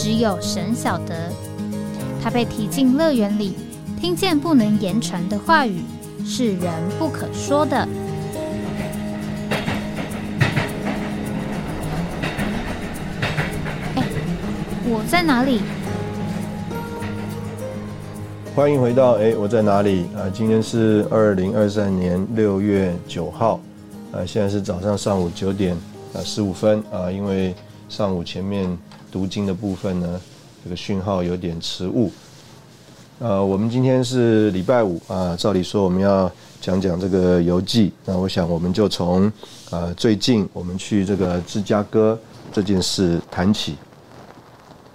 只有神晓得，他被提进乐园里，听见不能言传的话语，是人不可说的。哎，我在哪里？欢迎回到哎，我在哪里啊？今天是二零二三年六月九号，啊，现在是早上上午九点啊十五分啊，因为上午前面。读经的部分呢，这个讯号有点迟误。呃，我们今天是礼拜五啊，照理说我们要讲讲这个游记。那我想我们就从呃最近我们去这个芝加哥这件事谈起。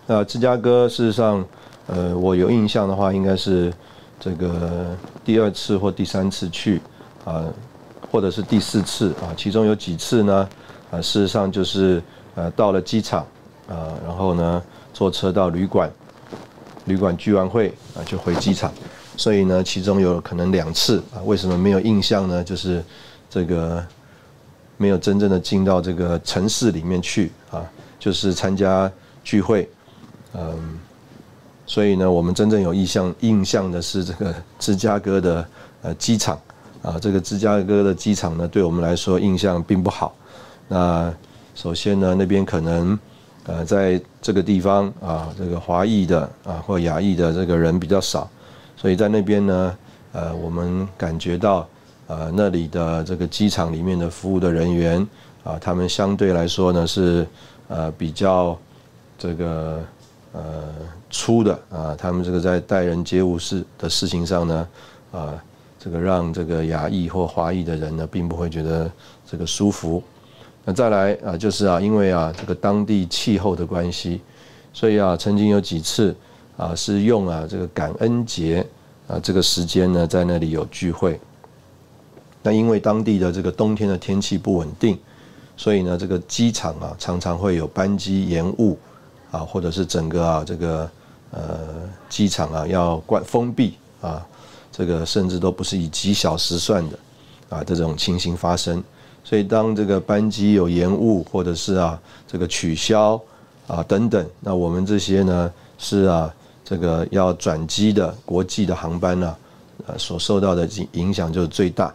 那芝加哥事实上，呃，我有印象的话，应该是这个第二次或第三次去啊，或者是第四次啊，其中有几次呢，啊，事实上就是呃到了机场。啊，然后呢，坐车到旅馆，旅馆聚完会啊，就回机场。所以呢，其中有可能两次啊，为什么没有印象呢？就是这个没有真正的进到这个城市里面去啊，就是参加聚会。嗯，所以呢，我们真正有印象印象的是这个芝加哥的呃机场啊，这个芝加哥的机场呢，对我们来说印象并不好。那首先呢，那边可能。呃，在这个地方啊，这个华裔的啊或亚裔的这个人比较少，所以在那边呢，呃，我们感觉到，呃，那里的这个机场里面的服务的人员啊，他们相对来说呢是呃比较这个呃粗的啊，他们这个在待人接物事的事情上呢，啊，这个让这个亚裔或华裔的人呢，并不会觉得这个舒服。那再来啊，就是啊，因为啊，这个当地气候的关系，所以啊，曾经有几次啊，是用啊这个感恩节啊这个时间呢，在那里有聚会。那因为当地的这个冬天的天气不稳定，所以呢，这个机场啊常常会有班机延误啊，或者是整个啊这个呃机场啊要关封闭啊，这个甚至都不是以几小时算的啊这种情形发生。所以，当这个班机有延误，或者是啊这个取消啊等等，那我们这些呢是啊这个要转机的国际的航班呢，呃所受到的影影响就是最大。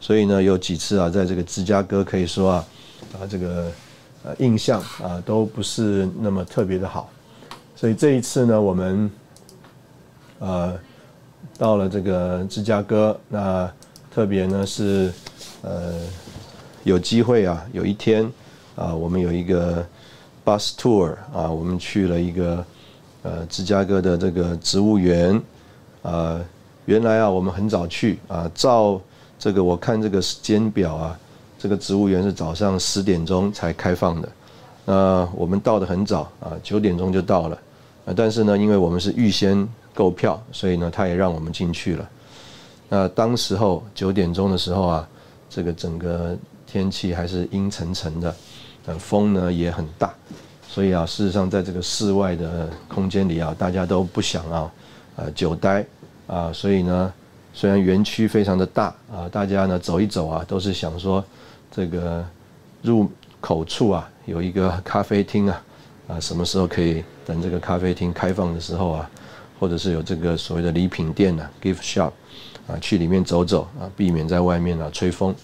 所以呢，有几次啊，在这个芝加哥可以说啊啊这个呃印象啊都不是那么特别的好。所以这一次呢，我们呃到了这个芝加哥，那特别呢是呃。有机会啊，有一天啊，我们有一个 bus tour 啊，我们去了一个呃芝加哥的这个植物园啊。原来啊，我们很早去啊，照这个我看这个时间表啊，这个植物园是早上十点钟才开放的。那我们到的很早啊，九点钟就到了。啊，但是呢，因为我们是预先购票，所以呢，他也让我们进去了。那当时候九点钟的时候啊，这个整个。天气还是阴沉沉的，呃，风呢也很大，所以啊，事实上在这个室外的空间里啊，大家都不想啊，呃，久待啊，所以呢，虽然园区非常的大啊，大家呢走一走啊，都是想说这个入口处啊有一个咖啡厅啊，啊，什么时候可以等这个咖啡厅开放的时候啊，或者是有这个所谓的礼品店呢，gift shop 啊，去里面走走啊，避免在外面啊吹风。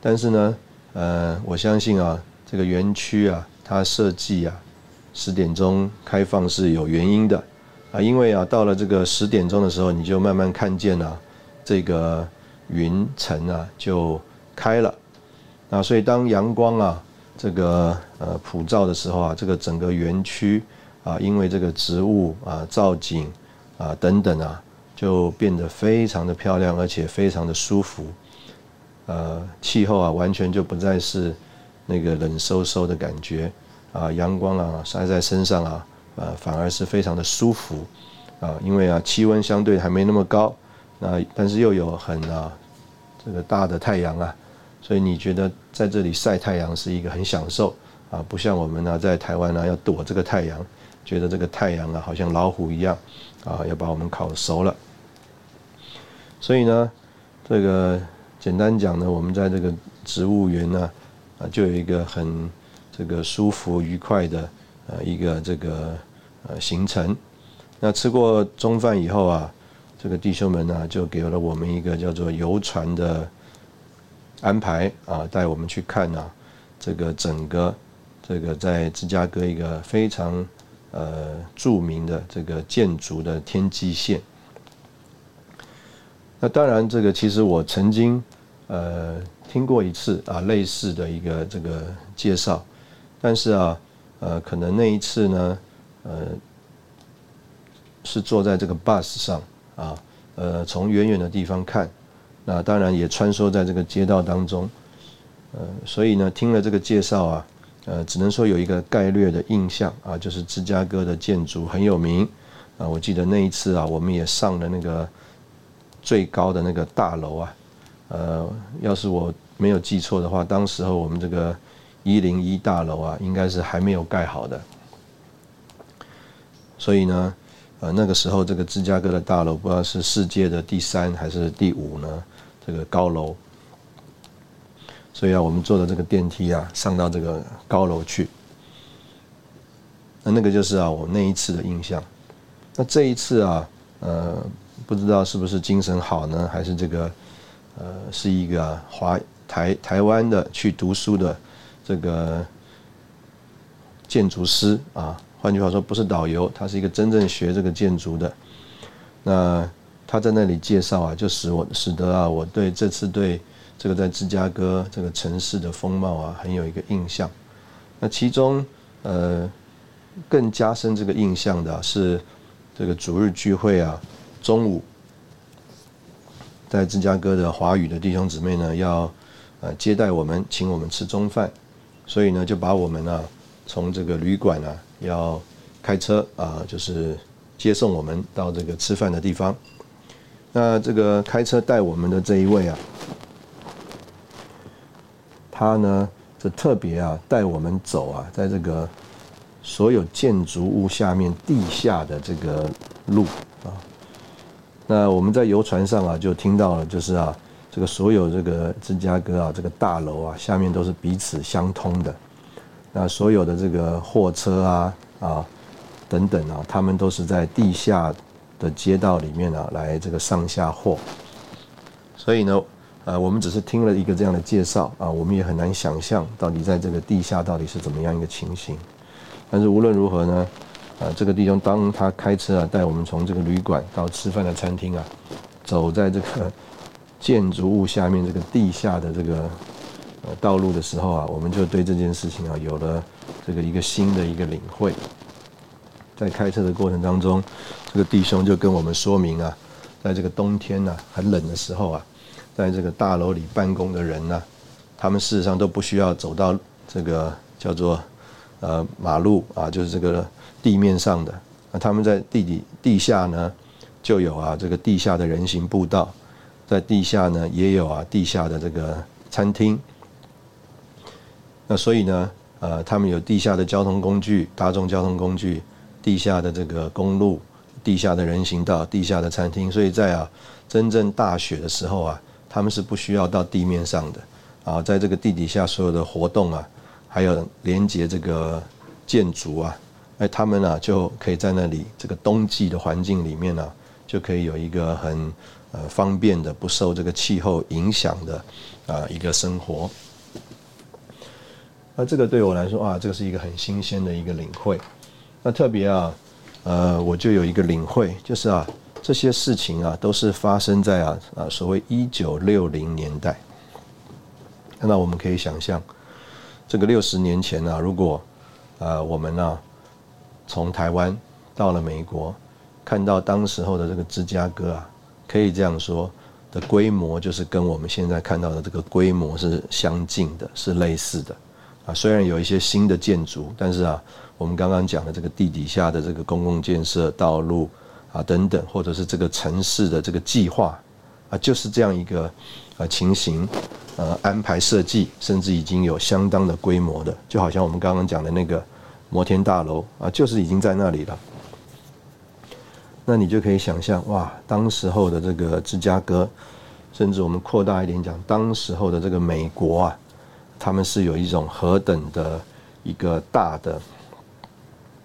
但是呢，呃，我相信啊，这个园区啊，它设计啊，十点钟开放是有原因的，啊，因为啊，到了这个十点钟的时候，你就慢慢看见啊，这个云层啊就开了，啊，所以当阳光啊这个呃普照的时候啊，这个整个园区啊，因为这个植物啊造景啊等等啊，就变得非常的漂亮，而且非常的舒服。呃，气候啊，完全就不再是那个冷飕飕的感觉啊，阳光啊晒在身上啊，呃，反而是非常的舒服啊，因为啊，气温相对还没那么高，那但是又有很啊这个大的太阳啊，所以你觉得在这里晒太阳是一个很享受啊，不像我们呢在台湾呢要躲这个太阳，觉得这个太阳啊好像老虎一样啊，要把我们烤熟了。所以呢，这个简单讲呢，我们在这个植物园呢啊，就有一个很这个舒服愉快的呃一个这个。呃，行程。那吃过中饭以后啊，这个弟兄们呢就给了我们一个叫做游船的安排啊，带我们去看啊，这个整个这个在芝加哥一个非常呃著名的这个建筑的天际线。那当然，这个其实我曾经呃听过一次啊类似的一个这个介绍，但是啊呃可能那一次呢。呃，是坐在这个 bus 上啊，呃，从远远的地方看，那当然也穿梭在这个街道当中，呃，所以呢，听了这个介绍啊，呃，只能说有一个概略的印象啊，就是芝加哥的建筑很有名啊。我记得那一次啊，我们也上了那个最高的那个大楼啊，呃，要是我没有记错的话，当时候我们这个一零一大楼啊，应该是还没有盖好的。所以呢，呃，那个时候这个芝加哥的大楼不知道是世界的第三还是第五呢？这个高楼，所以啊，我们坐的这个电梯啊，上到这个高楼去。那那个就是啊，我那一次的印象。那这一次啊，呃，不知道是不是精神好呢，还是这个呃，是一个华台台湾的去读书的这个建筑师啊。换句话说，不是导游，他是一个真正学这个建筑的。那他在那里介绍啊，就使我使得啊，我对这次对这个在芝加哥这个城市的风貌啊，很有一个印象。那其中呃，更加深这个印象的是这个主日聚会啊，中午在芝加哥的华语的弟兄姊妹呢，要呃接待我们，请我们吃中饭，所以呢，就把我们呢从这个旅馆啊。要开车啊，就是接送我们到这个吃饭的地方。那这个开车带我们的这一位啊，他呢，就特别啊带我们走啊，在这个所有建筑物下面地下的这个路。那我们在游船上啊，就听到了，就是啊，这个所有这个芝加哥啊，这个大楼啊，下面都是彼此相通的。那所有的这个货车啊啊等等啊，他们都是在地下的街道里面啊来这个上下货。所以呢，呃，我们只是听了一个这样的介绍啊，我们也很难想象到底在这个地下到底是怎么样一个情形。但是无论如何呢，啊，这个弟兄当他开车啊带我们从这个旅馆到吃饭的餐厅啊，走在这个 建筑物下面这个地下的这个呃。道路的时候啊，我们就对这件事情啊有了这个一个新的一个领会。在开车的过程当中，这个弟兄就跟我们说明啊，在这个冬天呢很冷的时候啊，在这个大楼里办公的人呢，他们事实上都不需要走到这个叫做呃马路啊，就是这个地面上的。那他们在地底地下呢，就有啊这个地下的人行步道，在地下呢也有啊地下的这个餐厅。那所以呢，呃，他们有地下的交通工具，大众交通工具，地下的这个公路，地下的人行道，地下的餐厅。所以在啊，真正大雪的时候啊，他们是不需要到地面上的啊，在这个地底下所有的活动啊，还有连接这个建筑啊，哎，他们呢就可以在那里这个冬季的环境里面呢，就可以有一个很呃方便的，不受这个气候影响的啊一个生活。那这个对我来说啊，这个是一个很新鲜的一个领会。那特别啊，呃，我就有一个领会，就是啊，这些事情啊，都是发生在啊啊所谓一九六零年代。那我们可以想象，这个六十年前呢，如果啊我们呢从台湾到了美国，看到当时候的这个芝加哥啊，可以这样说的规模，就是跟我们现在看到的这个规模是相近的，是类似的。啊，虽然有一些新的建筑，但是啊，我们刚刚讲的这个地底下的这个公共建设、道路啊等等，或者是这个城市的这个计划啊，就是这样一个呃情形，呃安排设计，甚至已经有相当的规模的，就好像我们刚刚讲的那个摩天大楼啊，就是已经在那里了。那你就可以想象，哇，当时候的这个芝加哥，甚至我们扩大一点讲，当时候的这个美国啊，他们是有一种何等的一个大的，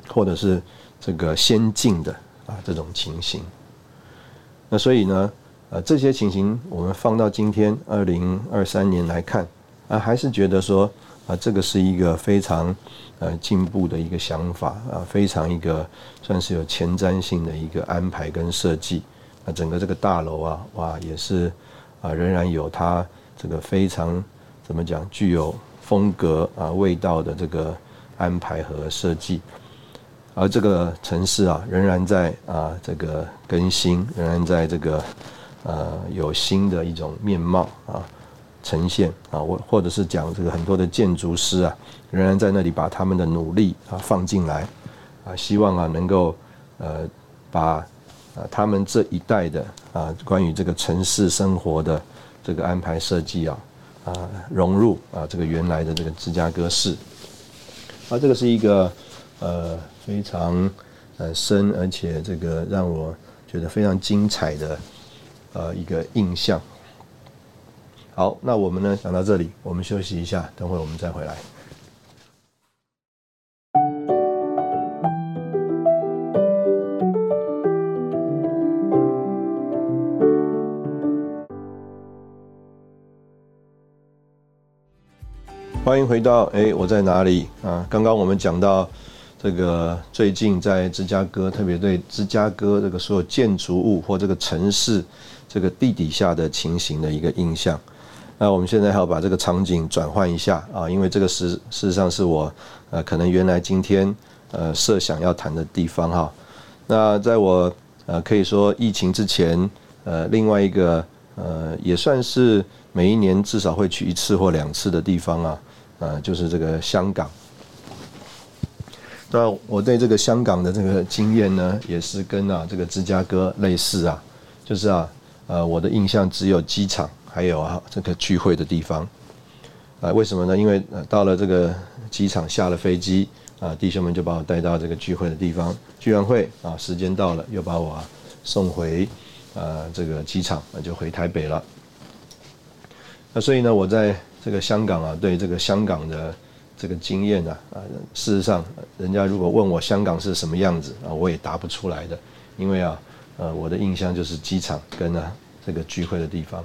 或者是这个先进的啊这种情形。那所以呢，呃，这些情形我们放到今天二零二三年来看，啊，还是觉得说，啊，这个是一个非常。呃，进步的一个想法啊，非常一个算是有前瞻性的一个安排跟设计。那整个这个大楼啊，哇，也是啊，仍然有它这个非常怎么讲，具有风格啊味道的这个安排和设计。而这个城市啊，仍然在啊这个更新，仍然在这个呃有新的一种面貌啊。呈现啊，我或者是讲这个很多的建筑师啊，仍然在那里把他们的努力啊放进来啊，希望啊能够呃把啊他们这一代的啊关于这个城市生活的这个安排设计啊啊融入啊这个原来的这个芝加哥市啊，这个是一个呃非常呃深而且这个让我觉得非常精彩的呃一个印象。好，那我们呢讲到这里，我们休息一下，等会我们再回来。欢迎回到哎，我在哪里啊？刚刚我们讲到这个最近在芝加哥，特别对芝加哥这个所有建筑物或这个城市这个地底下的情形的一个印象。那我们现在还要把这个场景转换一下啊，因为这个事事实上是我呃可能原来今天呃设想要谈的地方哈。那在我呃可以说疫情之前呃另外一个呃也算是每一年至少会去一次或两次的地方啊，呃就是这个香港。那我对这个香港的这个经验呢，也是跟啊这个芝加哥类似啊，就是啊呃我的印象只有机场。还有啊，这个聚会的地方，啊，为什么呢？因为到了这个机场下了飞机啊，弟兄们就把我带到这个聚会的地方，聚完会啊，时间到了，又把我送回啊这个机场，那就回台北了。那所以呢，我在这个香港啊，对这个香港的这个经验啊，啊，事实上，人家如果问我香港是什么样子啊，我也答不出来的，因为啊，呃，我的印象就是机场跟啊这个聚会的地方。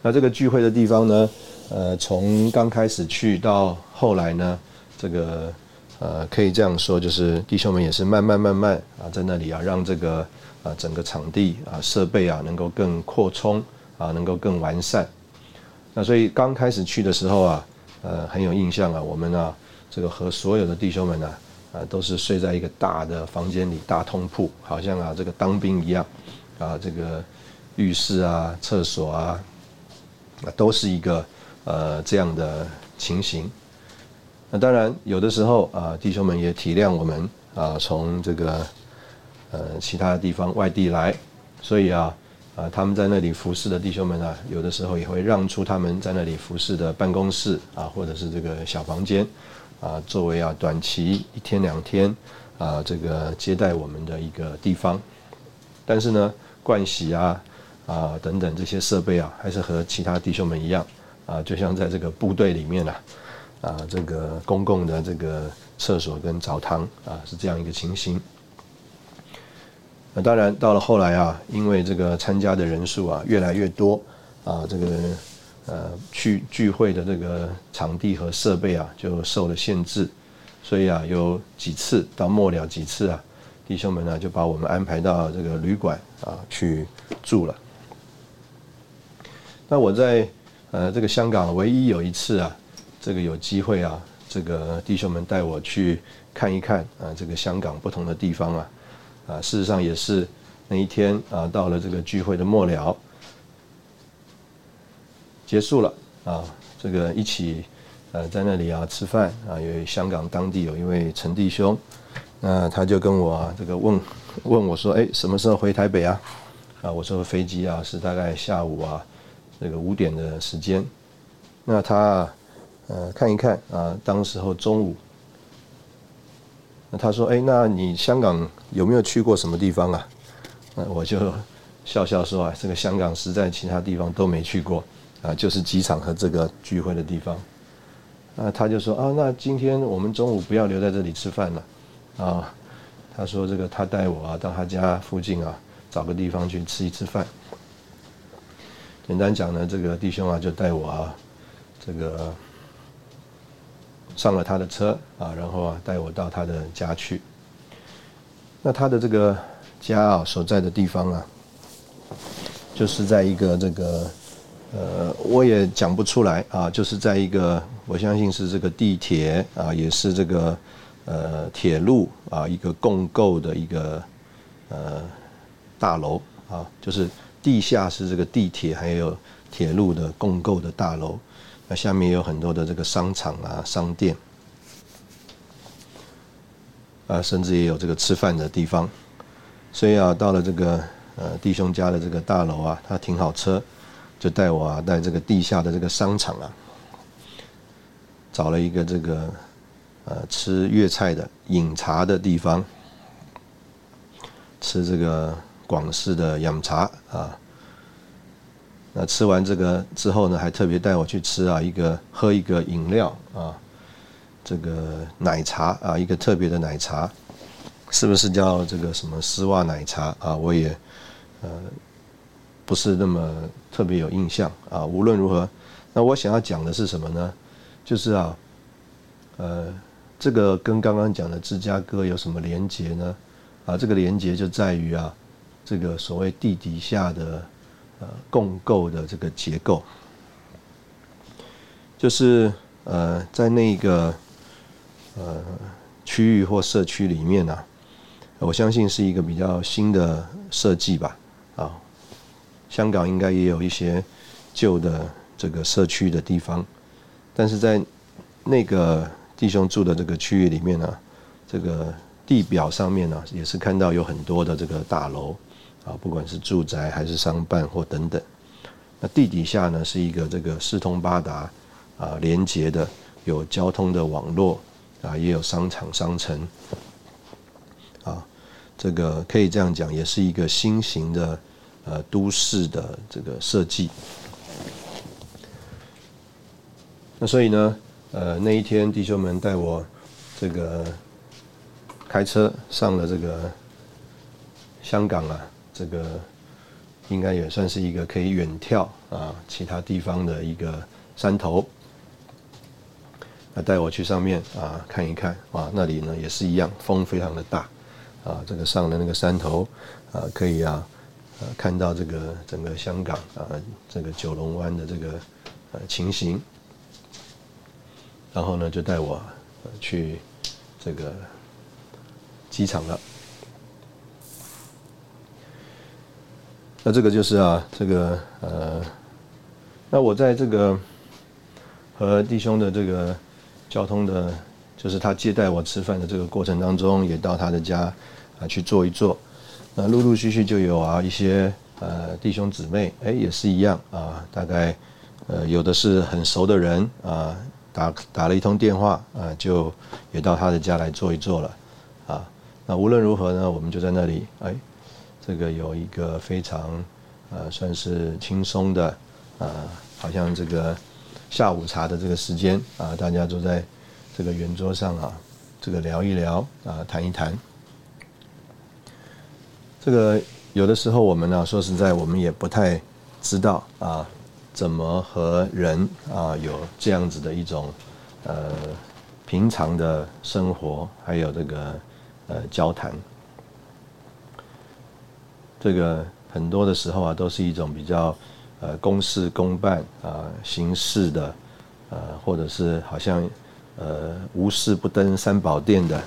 那这个聚会的地方呢？呃，从刚开始去到后来呢，这个呃，可以这样说，就是弟兄们也是慢慢慢慢啊，在那里啊，让这个啊整个场地啊设备啊能够更扩充啊，能够更完善。那所以刚开始去的时候啊，呃，很有印象啊，我们啊，这个和所有的弟兄们呢，都是睡在一个大的房间里，大通铺，好像啊这个当兵一样啊，这个浴室啊、厕所啊。那都是一个呃这样的情形。那当然有的时候啊，弟兄们也体谅我们啊，从这个呃其他的地方外地来，所以啊啊他们在那里服侍的弟兄们啊，有的时候也会让出他们在那里服侍的办公室啊，或者是这个小房间啊，作为啊短期一天两天啊这个接待我们的一个地方。但是呢，盥洗啊。啊，等等这些设备啊，还是和其他弟兄们一样啊，就像在这个部队里面啊，啊，这个公共的这个厕所跟澡堂啊，是这样一个情形。那当然到了后来啊，因为这个参加的人数啊越来越多啊，这个呃去聚会的这个场地和设备啊就受了限制，所以啊有几次到末了几次啊，弟兄们呢就把我们安排到这个旅馆啊去住了。那我在呃这个香港唯一有一次啊，这个有机会啊，这个弟兄们带我去看一看啊，这个香港不同的地方啊，啊事实上也是那一天啊，到了这个聚会的末了，结束了啊，这个一起呃在那里啊吃饭啊，有香港当地有一位陈弟兄，那他就跟我啊这个问问我说，哎，什么时候回台北啊？啊，我说飞机啊是大概下午啊这个五点的时间。那他呃看一看啊，当时候中午。那他说：“哎，那你香港有没有去过什么地方啊？”那我就笑笑说：“啊，这个香港实在其他地方都没去过，啊，就是机场和这个聚会的地方。”啊，他就说：“啊，那今天我们中午不要留在这里吃饭了，啊，他说这个他带我啊到他家附近啊找个地方去吃一次饭。简单讲呢，这个弟兄啊就带我啊这个。”上了他的车啊，然后啊带我到他的家去。那他的这个家啊所在的地方啊，就是在一个这个呃，我也讲不出来啊，就是在一个我相信是这个地铁啊，也是这个呃铁路啊一个共构的一个呃大楼啊，就是地下是这个地铁还有铁路的共构的大楼。那下面有很多的这个商场啊、商店，啊，甚至也有这个吃饭的地方。所以啊，到了这个呃弟兄家的这个大楼啊，他停好车，就带我啊，在这个地下的这个商场啊，找了一个这个呃吃粤菜的饮茶的地方，吃这个广式的饮茶啊。那吃完这个之后呢，还特别带我去吃啊，一个喝一个饮料啊，这个奶茶啊，一个特别的奶茶，是不是叫这个什么丝袜奶茶啊？我也呃不是那么特别有印象啊。无论如何，那我想要讲的是什么呢？就是啊，呃，这个跟刚刚讲的芝加哥有什么连结呢？啊，这个连结就在于啊，这个所谓地底下的。呃，共构的这个结构，就是呃，在那个呃区域或社区里面呢，我相信是一个比较新的设计吧。香港应该也有一些旧的这个社区的地方，但是在那个弟兄住的这个区域里面呢，这个地表上面呢，也是看到有很多的这个大楼。啊，不管是住宅还是商办或等等，那地底下呢是一个这个四通八达啊，连接的有交通的网络啊，也有商场商城啊，这个可以这样讲，也是一个新型的呃都市的这个设计。那所以呢，呃，那一天弟兄们带我这个开车上了这个香港啊。这个应该也算是一个可以远眺啊，其他地方的一个山头。那带我去上面啊看一看啊，那里呢也是一样，风非常的大啊。这个上了那个山头啊，可以啊呃看到这个整个香港啊，这个九龙湾的这个呃情形。然后呢，就带我去这个机场了。那这个就是啊，这个呃，那我在这个和弟兄的这个交通的，就是他接待我吃饭的这个过程当中，也到他的家啊去坐一坐。那陆陆续续就有啊一些呃弟兄姊妹，哎也是一样啊，大概呃有的是很熟的人啊，打打了一通电话啊，就也到他的家来坐一坐了啊。那无论如何呢，我们就在那里哎。这个有一个非常呃算是轻松的啊，好像这个下午茶的这个时间啊，大家坐在这个圆桌上啊，这个聊一聊啊，谈一谈。这个有的时候我们呢，说实在，我们也不太知道啊，怎么和人啊有这样子的一种呃平常的生活，还有这个呃交谈。这个很多的时候啊，都是一种比较呃公事公办啊形式的，呃或者是好像呃无事不登三宝殿的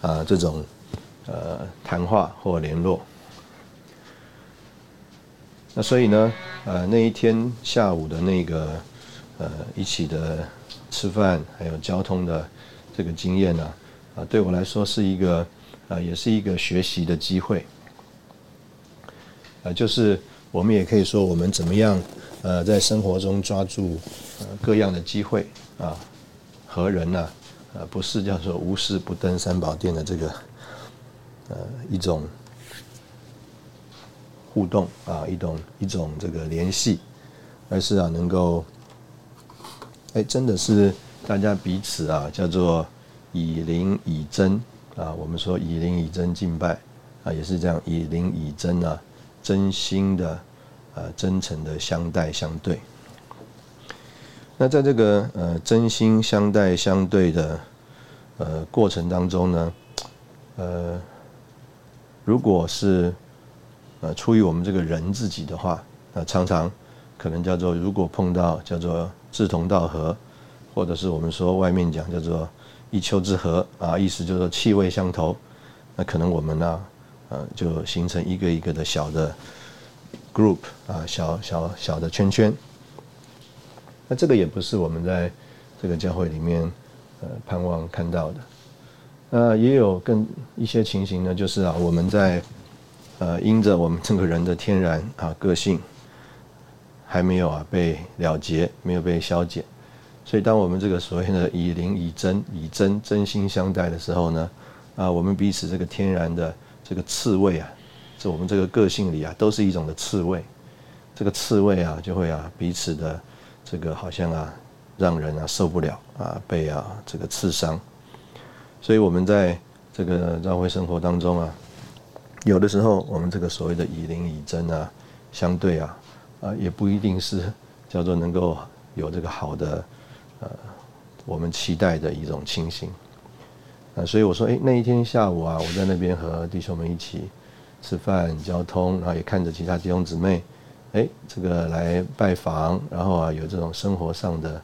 啊这种呃谈话或联络。那所以呢，呃那一天下午的那个呃一起的吃饭，还有交通的这个经验呢，啊，对我来说是一个啊，也是一个学习的机会。啊，就是我们也可以说，我们怎么样呃，在生活中抓住呃各样的机会啊，和人呢，呃，不是叫做无事不登三宝殿的这个呃一种互动啊，一种一种这个联系，而是啊，能够。哎，真的是大家彼此啊，叫做以灵以真啊。我们说以灵以真敬拜啊，也是这样以灵以真啊，真心的啊，真诚的相待相对。那在这个呃真心相待相对的呃过程当中呢，呃，如果是呃出于我们这个人自己的话，那常常可能叫做如果碰到叫做。志同道合，或者是我们说外面讲叫做一丘之貉啊，意思就是气味相投，那可能我们呢，呃，就形成一个一个的小的 group 啊，小小小的圈圈。那这个也不是我们在这个教会里面呃盼望看到的。那也有更一些情形呢，就是啊，我们在呃因着我们这个人的天然啊个性。还没有啊被了结，没有被消减，所以当我们这个所谓的以灵以真以真真心相待的时候呢，啊，我们彼此这个天然的这个刺猬啊，在我们这个个性里啊，都是一种的刺猬，这个刺猬啊，就会啊彼此的这个好像啊让人啊受不了啊被啊这个刺伤，所以我们在这个教会生活当中啊，有的时候我们这个所谓的以灵以真啊相对啊。啊，也不一定是叫做能够有这个好的，呃，我们期待的一种情形。啊，所以我说，哎，那一天下午啊，我在那边和弟兄们一起吃饭、交通，然后也看着其他弟兄姊妹，哎，这个来拜访，然后啊，有这种生活上的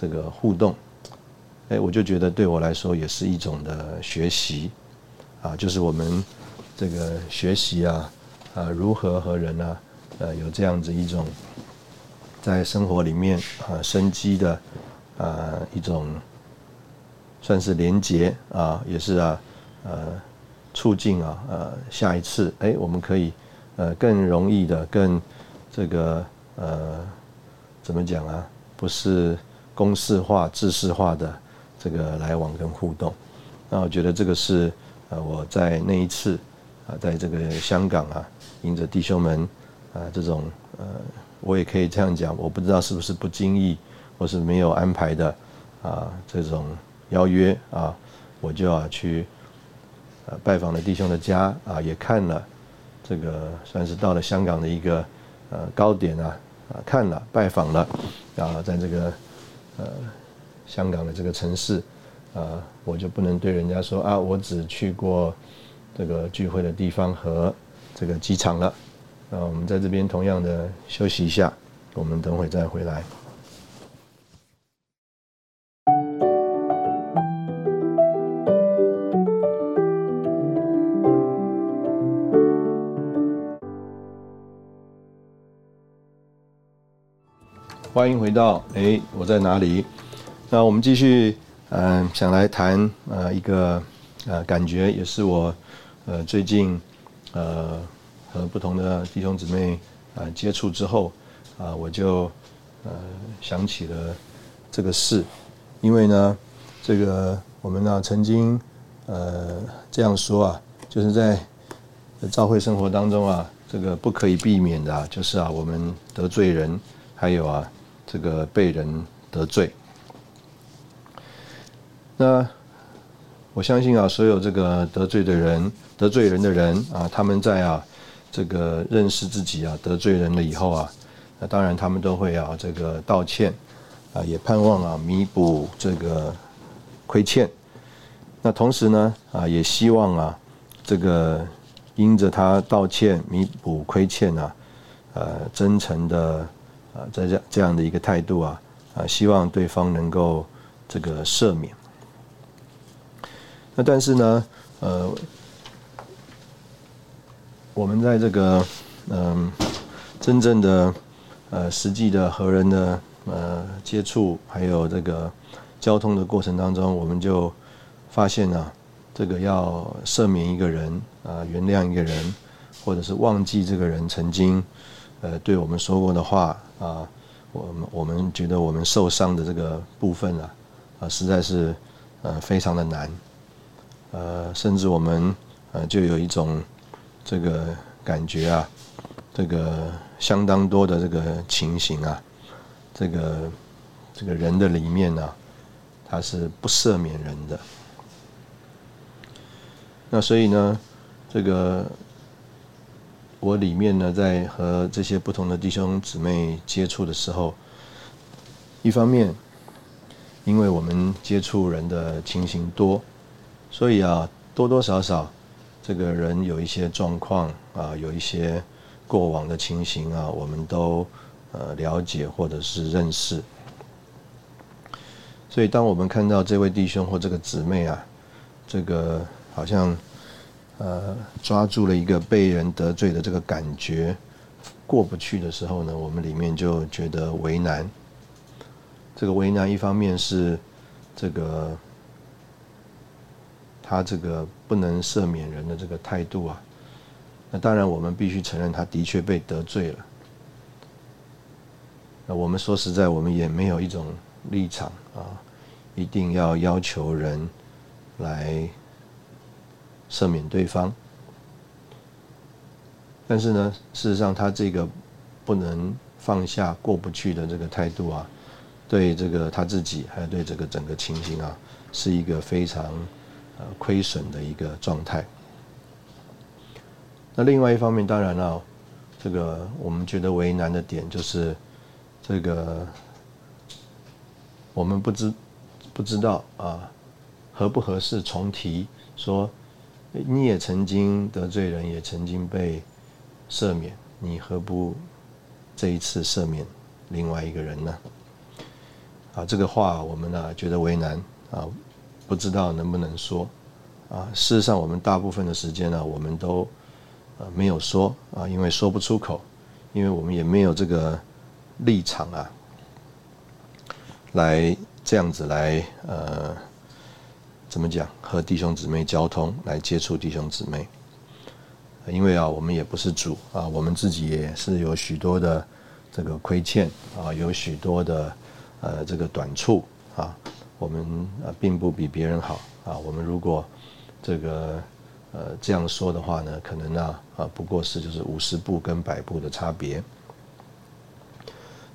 这个互动，哎，我就觉得对我来说也是一种的学习，啊，就是我们这个学习啊，啊，如何和人呢？呃，有这样子一种在生活里面啊生机的啊一种算是连结啊，也是啊呃促进啊呃下一次哎我们可以呃更容易的更这个呃怎么讲啊？不是公式化、制式化的这个来往跟互动。那我觉得这个是呃我在那一次啊在这个香港啊，迎着弟兄们。啊，这种呃，我也可以这样讲，我不知道是不是不经意或是没有安排的啊，这种邀约啊，我就要去呃拜访了弟兄的家啊，也看了这个算是到了香港的一个呃高点啊啊，看了拜访了啊，在这个呃香港的这个城市啊，我就不能对人家说啊，我只去过这个聚会的地方和这个机场了。那我们在这边同样的休息一下，我们等会再回来。欢迎回到哎，我在哪里？那我们继续，嗯，想来谈呃一个呃感觉，也是我呃最近呃。和不同的弟兄姊妹啊接触之后啊，我就呃想起了这个事，因为呢，这个我们呢曾经呃这样说啊，就是在教会生活当中啊，这个不可以避免的，就是啊我们得罪人，还有啊这个被人得罪。那我相信啊，所有这个得罪的人、得罪人的人啊，他们在啊。这个认识自己啊，得罪人了以后啊，那当然他们都会啊，这个道歉啊，也盼望啊弥补这个亏欠。那同时呢啊，也希望啊，这个因着他道歉弥补亏欠啊，呃，真诚的啊，在这这样的一个态度啊啊，希望对方能够这个赦免。那但是呢，呃。我们在这个嗯，真正的呃实际的和人的呃接触，还有这个交通的过程当中，我们就发现啊，这个要赦免一个人啊，原谅一个人，或者是忘记这个人曾经呃对我们说过的话啊，我们我们觉得我们受伤的这个部分啊，啊，实在是呃非常的难，呃，甚至我们呃就有一种这个感觉啊，这个相当多的这个情形啊。这个这个人的里面呢，他是不赦免人的。那所以呢，这个我里面呢，在和这些不同的弟兄姊妹接触的时候，一方面，因为我们接触人的情形多，所以啊，多多少少，这个人有一些状况啊，有一些过往的情形啊，我们都。呃，了解或者是认识，所以当我们看到这位弟兄或这个姊妹啊，这个好像呃抓住了一个被人得罪的这个感觉过不去的时候呢，我们里面就觉得为难。这个为难一方面是这个他这个不能赦免人的这个态度啊，那当然我们必须承认他的确被得罪了。那我们说实在，我们也没有一种立场啊，一定要要求人来赦免对方。但是呢，事实上，他这个不能放下、过不去的这个态度啊，对这个他自己，还有对这个整个情形啊，是一个非常亏损的一个状态。那另外一方面，当然了，这个我们觉得为难的点就是。这个我们不知不知道啊，合不合适重提说，你也曾经得罪人，也曾经被赦免，你何不这一次赦免另外一个人呢？啊，这个话我们呢觉得为难啊，不知道能不能说啊。事实上，我们大部分的时间呢，我们都呃没有说啊，因为说不出口，因为我们也没有这个。立场啊，来这样子来呃，怎么讲和弟兄姊妹交通，来接触弟兄姊妹，因为啊，我们也不是主啊，我们自己也是有许多的这个亏欠啊，有许多的呃这个短处啊，我们呃并不比别人好啊，我们如果这个呃这样说的话呢，可能呢啊不过是就是五十步跟百步的差别。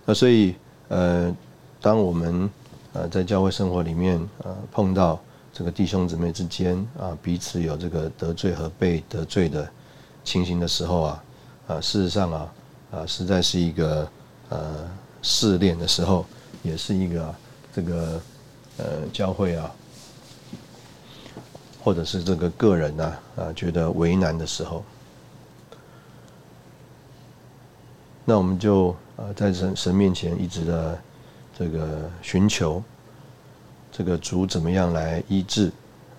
那所以，呃，当我们呃在教会生活里面呃碰到这个弟兄姊妹之间啊彼此有这个得罪和被得罪的情形的时候啊，啊事实上啊啊实在是一个呃试炼的时候，也是一个这个呃教会啊，或者是这个个人呐啊觉得为难的时候，那我们就。呃，在神神面前一直的这个寻求，这个主怎么样来医治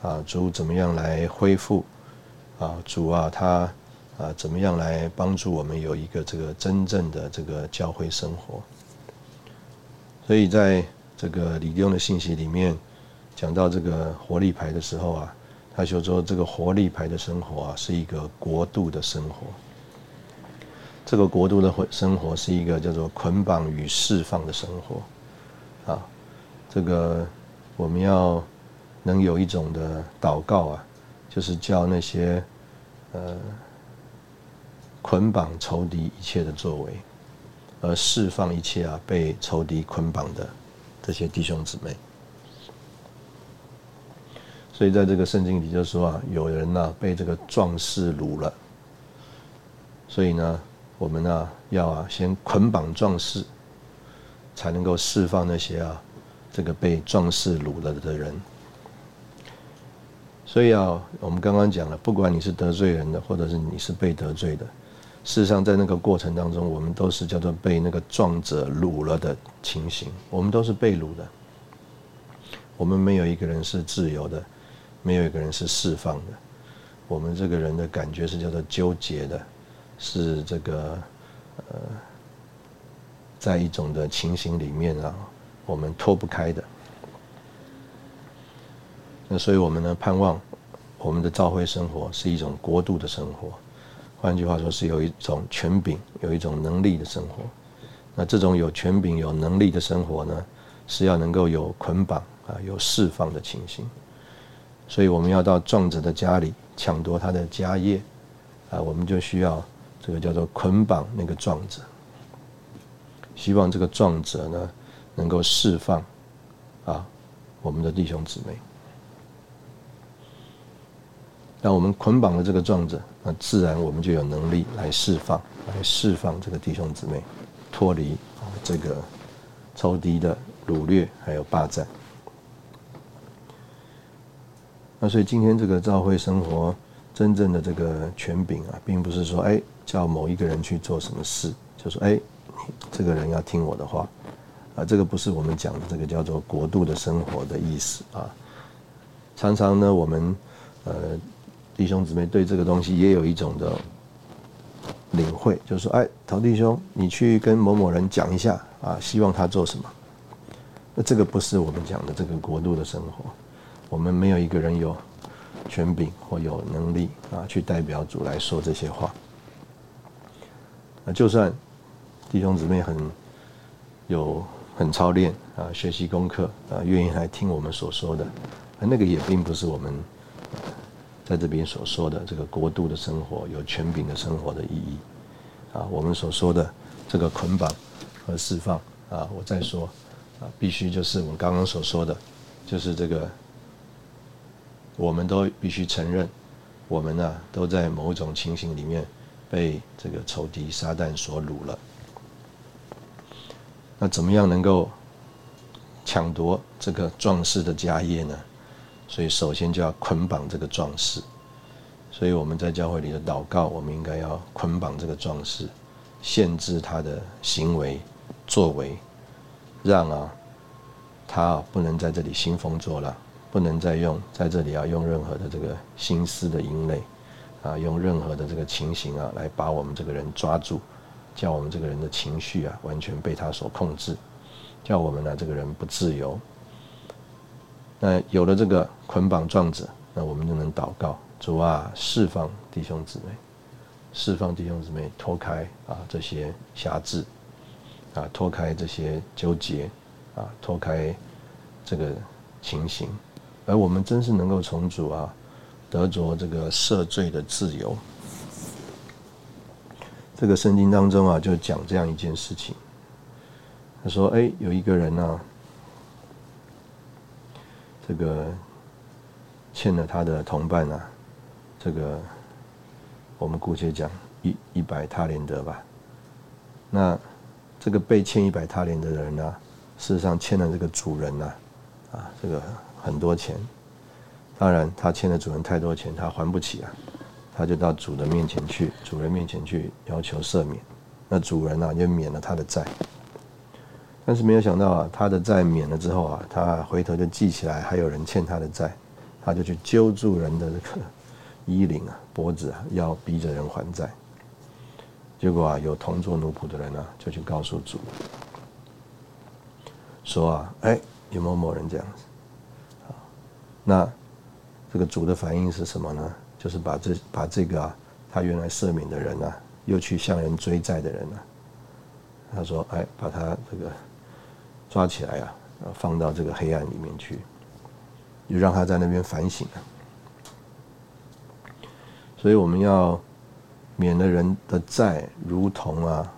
啊？主怎么样来恢复啊？主啊，他啊怎么样来帮助我们有一个这个真正的这个教会生活？所以在这个李弟兄的信息里面讲到这个活力牌的时候啊，他就说这个活力牌的生活啊是一个国度的生活。这个国度的生活是一个叫做捆绑与释放的生活，啊，这个我们要能有一种的祷告啊，就是叫那些呃捆绑仇敌一切的作为，而释放一切啊被仇敌捆绑的这些弟兄姊妹。所以在这个圣经里就说啊，有人呢被这个壮士掳了，所以呢。我们呢，要啊先捆绑壮士，才能够释放那些啊这个被壮士掳了的人。所以啊，我们刚刚讲了，不管你是得罪人的，或者是你是被得罪的，事实上在那个过程当中，我们都是叫做被那个壮者掳了的情形，我们都是被掳的。我们没有一个人是自由的，没有一个人是释放的。我们这个人的感觉是叫做纠结的。是这个呃，在一种的情形里面啊，我们脱不开的。那所以我们呢盼望我们的教会生活是一种国度的生活，换句话说是有一种权柄、有一种能力的生活。那这种有权柄、有能力的生活呢，是要能够有捆绑啊、有释放的情形。所以我们要到壮者的家里抢夺他的家业啊，我们就需要这个叫做捆绑那个壮者，希望这个壮者呢能够释放啊我们的弟兄姊妹。那我们捆绑了这个壮者，那自然我们就有能力来释放，来释放这个弟兄姊妹，脱离这个仇敌的掳掠还有霸占。那所以今天这个教会生活真正的这个权柄啊，并不是说哎叫某一个人去做什么事，就说哎这个人要听我的话啊，这个不是我们讲的这个叫做国度的生活的意思啊。常常呢，我们呃。弟兄姊妹对这个东西也有一种的领会，就是说，哎，陶弟兄，你去跟某某人讲一下啊，希望他做什么？那这个不是我们讲的这个国度的生活，我们没有一个人有权柄或有能力啊，去代表主来说这些话。那就算弟兄姊妹很有很操练啊，学习功课啊，愿意来听我们所说的，那个也并不是我们。在这边所说的这个国度的生活，有权柄的生活的意义，啊，我们所说的这个捆绑和释放，啊，我再说，啊，必须就是我们刚刚所说的，就是这个，我们都必须承认，我们呢都在某种情形里面被这个仇敌撒旦所掳了。那怎么样能够抢夺这个壮士的家业呢？所以，首先就要捆绑这个壮士。所以我们在教会里的祷告，我们应该要捆绑这个壮士，限制他的行为、作为，让啊他不能在这里兴风作浪，不能再用在这里啊用任何的这个心思的阴类啊，用任何的这个情形啊来把我们这个人抓住，叫我们这个人的情绪啊完全被他所控制，叫我们呢这个人不自由。那有了这个捆绑状子，那我们就能祷告主啊，释放弟兄姊妹，释放弟兄姊妹，脱开啊这些辖制，啊脱开这些纠结，啊脱开这个情形，而我们真是能够从主啊得着这个赦罪的自由。这个圣经当中啊，就讲这样一件事情，他说：“哎，有一个人呢。”这个欠了他的同伴啊，这个我们姑且讲一一百他连德吧。那这个被欠一百他连的人呢，事实上欠了这个主人呐，啊，这个很多钱。当然，他欠了主人太多钱，他还不起啊，他就到主的面前去，主人面前去要求赦免。那主人呢，就免了他的债。但是没有想到啊，他的债免了之后啊，他回头就记起来还有人欠他的债，他就去揪住人的这个衣领啊、脖子啊，要逼着人还债。结果啊，有同做奴仆的人啊，就去告诉主，说啊，哎，有某某人这样子，那这个主的反应是什么呢？就是把这把这个啊，他原来赦免的人啊，又去向人追债的人啊，他说，哎，把他这个。抓起来啊，放到这个黑暗里面去，就让他在那边反省啊。所以我们要免了人的债，如同啊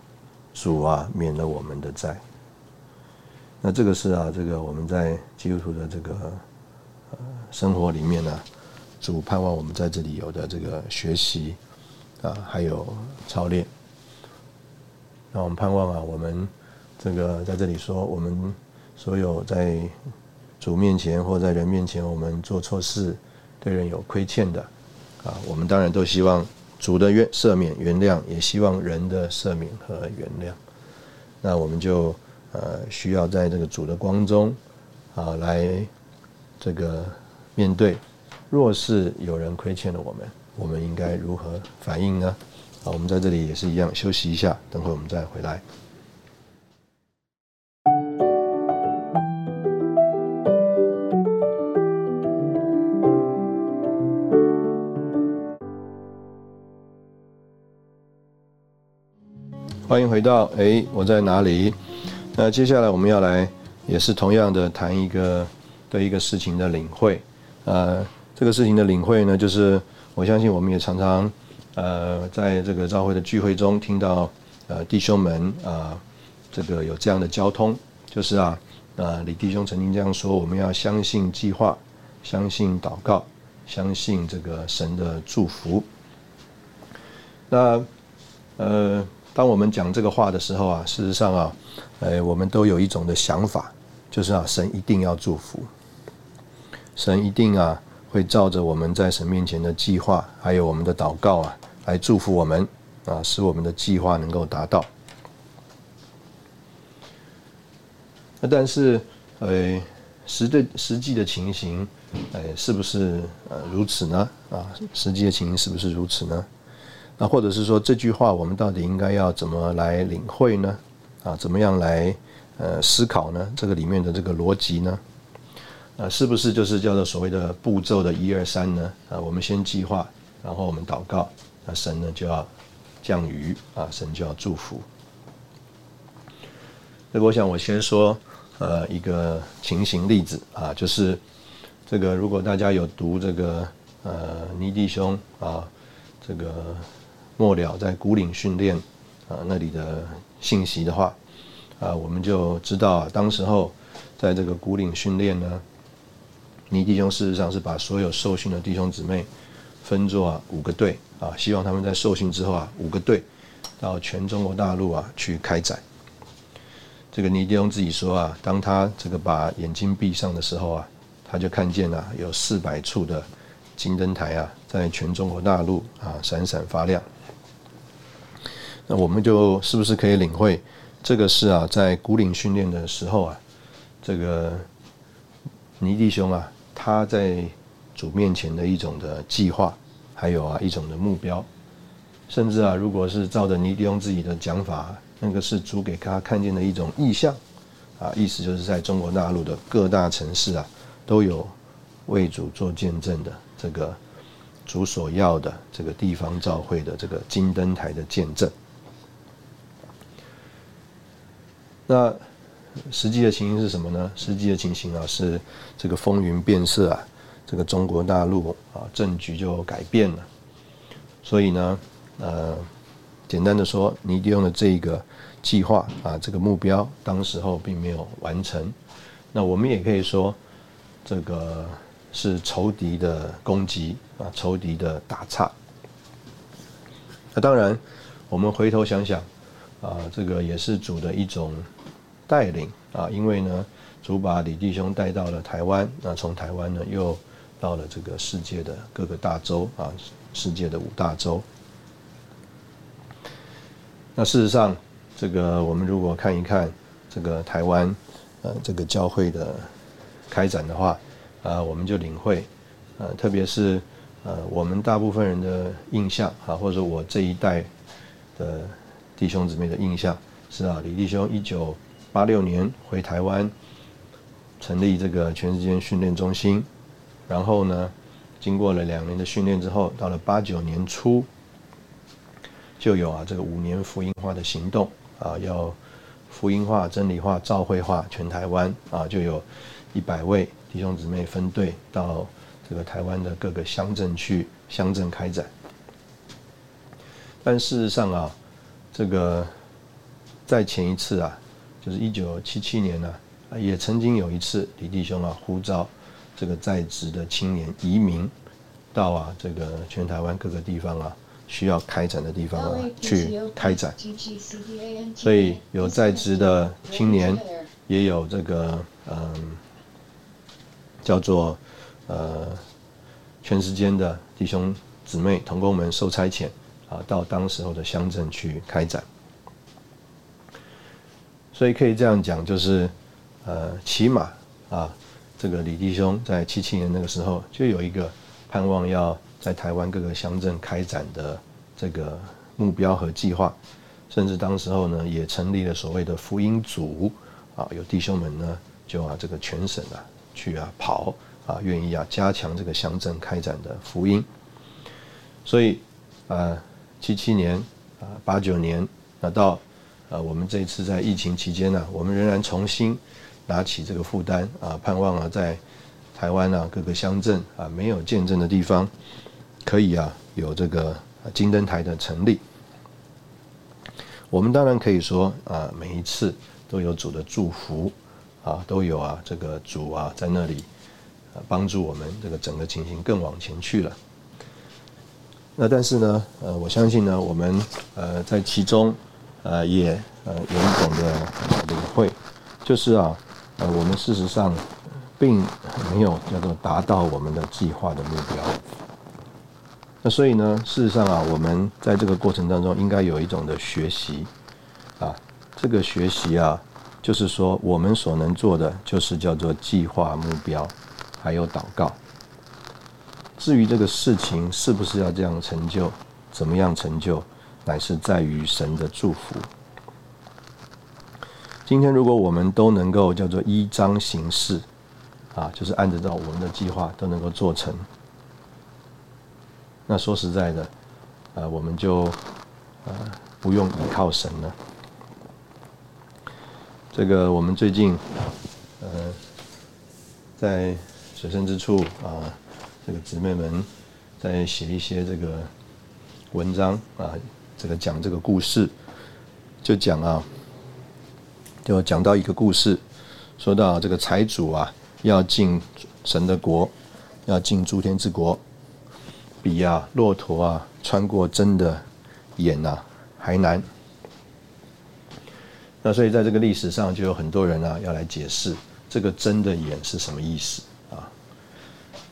主啊免了我们的债。那这个是啊，这个我们在基督徒的这个呃生活里面呢，主盼望我们在这里有的这个学习啊，还有操练。那我们盼望啊，我们。这个在这里说，我们所有在主面前或在人面前，我们做错事，对人有亏欠的，啊，我们当然都希望主的愿赦免原谅，也希望人的赦免和原谅。那我们就呃需要在这个主的光中啊来这个面对，若是有人亏欠了我们，我们应该如何反应呢？啊，我们在这里也是一样，休息一下，等会我们再回来。欢迎回到哎，我在哪里？那接下来我们要来，也是同样的谈一个对一个事情的领会。呃，这个事情的领会呢，就是我相信我们也常常呃在这个教会的聚会中听到呃弟兄们啊，这个有这样的交通，就是啊，呃李弟兄曾经这样说：我们要相信计划，相信祷告，相信这个神的祝福。那呃。当我们讲这个话的时候啊，事实上啊，呃，我们都有一种的想法，就是啊，神一定要祝福，神一定啊会照着我们在神面前的计划，还有我们的祷告啊，来祝福我们啊，使我们的计划能够达到。那但是，呃，实的实际的情形，呃，是不是呃如此呢？啊，实际的情形是不是如此呢？那或者是说这句话，我们到底应该要怎么来领会呢？啊，怎么样来呃思考呢？这个里面的这个逻辑呢？啊，是不是就是叫做所谓的步骤的一二三呢？啊，我们先计划，然后我们祷告，那神呢就要降雨啊，神就要祝福。那我想我先说呃一个情形例子啊，就是这个如果大家有读这个呃尼弟兄啊这个。末了在古岭训练啊那里的信息的话啊，我们就知道啊，当时候在这个古岭训练呢，尼弟兄事实上是把所有受训的弟兄姊妹分作啊五个队啊，希望他们在受训之后啊五个队到全中国大陆啊去开展。这个尼弟兄自己说啊，当他这个把眼睛闭上的时候啊，他就看见了有四百处的金灯台啊，在全中国大陆啊闪闪发亮。那我们就是不是可以领会，这个是啊，在古岭训练的时候啊，这个尼弟兄啊，他在主面前的一种的计划，还有啊一种的目标，甚至啊，如果是照着尼弟兄自己的讲法，那个是主给他看见的一种意象，啊，意思就是在中国大陆的各大城市啊，都有为主做见证的这个主所要的这个地方召会的这个金灯台的见证。那实际的情形是什么呢？实际的情形啊，是这个风云变色啊，这个中国大陆啊政局就改变了。所以呢，呃，简单的说，你利用的这个计划啊，这个目标，当时候并没有完成。那我们也可以说，这个是仇敌的攻击啊，仇敌的打岔。那当然，我们回头想想啊，这个也是主的一种。带领啊，因为呢，主把李弟兄带到了台湾，那从台湾呢又到了这个世界的各个大洲啊，世界的五大洲。那事实上，这个我们如果看一看这个台湾呃这个教会的开展的话啊，我们就领会呃，特别是呃我们大部分人的印象啊，或者我这一代的弟兄姊妹的印象是啊，李弟兄一九。八六年回台湾，成立这个全时间训练中心，然后呢，经过了两年的训练之后，到了八九年初，就有啊这个五年福音化的行动啊，要福音化、真理化、教会化全台湾啊，就有一百位弟兄姊妹分队到这个台湾的各个乡镇去乡镇开展。但事实上啊，这个在前一次啊。就是一九七七年呢，也曾经有一次李弟兄啊呼召这个在职的青年移民到啊这个全台湾各个地方啊需要开展的地方啊去开展，所以有在职的青年，也有这个嗯叫做呃全时间的弟兄姊妹同工们受差遣啊到当时候的乡镇去开展。所以可以这样讲，就是，呃，起码啊，这个李弟兄在七七年那个时候就有一个盼望要在台湾各个乡镇开展的这个目标和计划，甚至当时候呢也成立了所谓的福音组啊，有弟兄们呢就啊这个全省啊去啊跑啊，愿意啊加强这个乡镇开展的福音。所以啊，七七年啊八九年那到。啊，我们这一次在疫情期间呢，我们仍然重新拿起这个负担啊，盼望啊，在台湾啊各个乡镇啊没有见证的地方，可以啊有这个金灯台的成立。我们当然可以说啊，每一次都有主的祝福啊，都有啊这个主啊在那里帮助我们，这个整个情形更往前去了。那但是呢，呃，我相信呢，我们呃在其中。呃，也呃有一种的领会，就是啊，呃，我们事实上并没有叫做达到我们的计划的目标。那所以呢，事实上啊，我们在这个过程当中应该有一种的学习啊，这个学习啊，就是说我们所能做的就是叫做计划目标，还有祷告。至于这个事情是不是要这样成就，怎么样成就？乃是在于神的祝福。今天，如果我们都能够叫做依章行事，啊，就是按照我们的计划都能够做成，那说实在的，啊，我们就呃不用依靠神了。这个我们最近，呃，在学生之处啊，这个姊妹们在写一些这个文章啊。这个讲这个故事，就讲啊，就讲到一个故事，说到这个财主啊，要进神的国，要进诸天之国，比啊骆驼啊穿过针的眼呐还难。那所以在这个历史上，就有很多人啊要来解释这个真的眼是什么意思啊？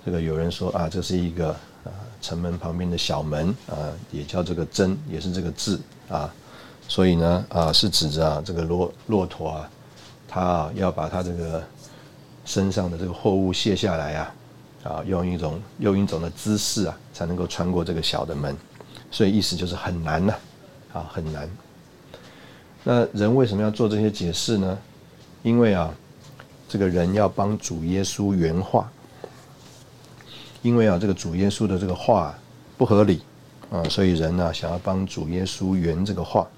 这个有人说啊，这是一个啊。城门旁边的小门啊，也叫这个真，也是这个字啊，所以呢啊，是指着这个骆骆驼啊，它啊要把它这个身上的这个货物卸下来啊，啊用一种用一种的姿势啊，才能够穿过这个小的门，所以意思就是很难呐，啊很难。那人为什么要做这些解释呢？因为啊，这个人要帮主耶稣圆话。因为啊，这个主耶稣的这个话不合理啊，所以人呢想要帮主耶稣圆这个话。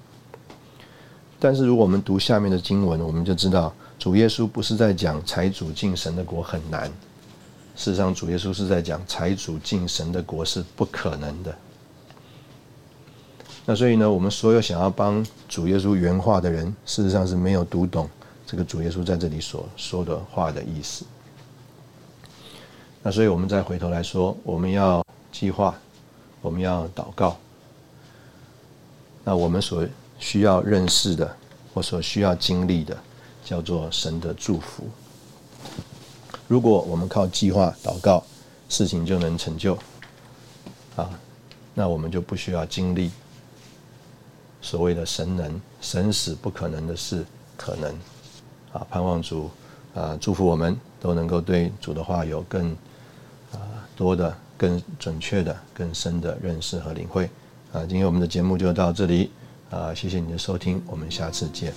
但是如果我们读下面的经文，我们就知道主耶稣不是在讲财主进神的国很难，事实上主耶稣是在讲财主进神的国是不可能的。那所以呢，我们所有想要帮主耶稣原话的人，事实上是没有读懂这个主耶稣在这里所说的话的意思。那所以，我们再回头来说，我们要计划，我们要祷告。那我们所需要认识的，或所需要经历的，叫做神的祝福。如果我们靠计划祷告，事情就能成就，啊，那我们就不需要经历所谓的神能，神使不可能的事可能。啊，盼望主啊祝福我们都能够对主的话有更啊。多的、更准确的、更深的认识和领会，啊，今天我们的节目就到这里，啊，谢谢你的收听，我们下次见。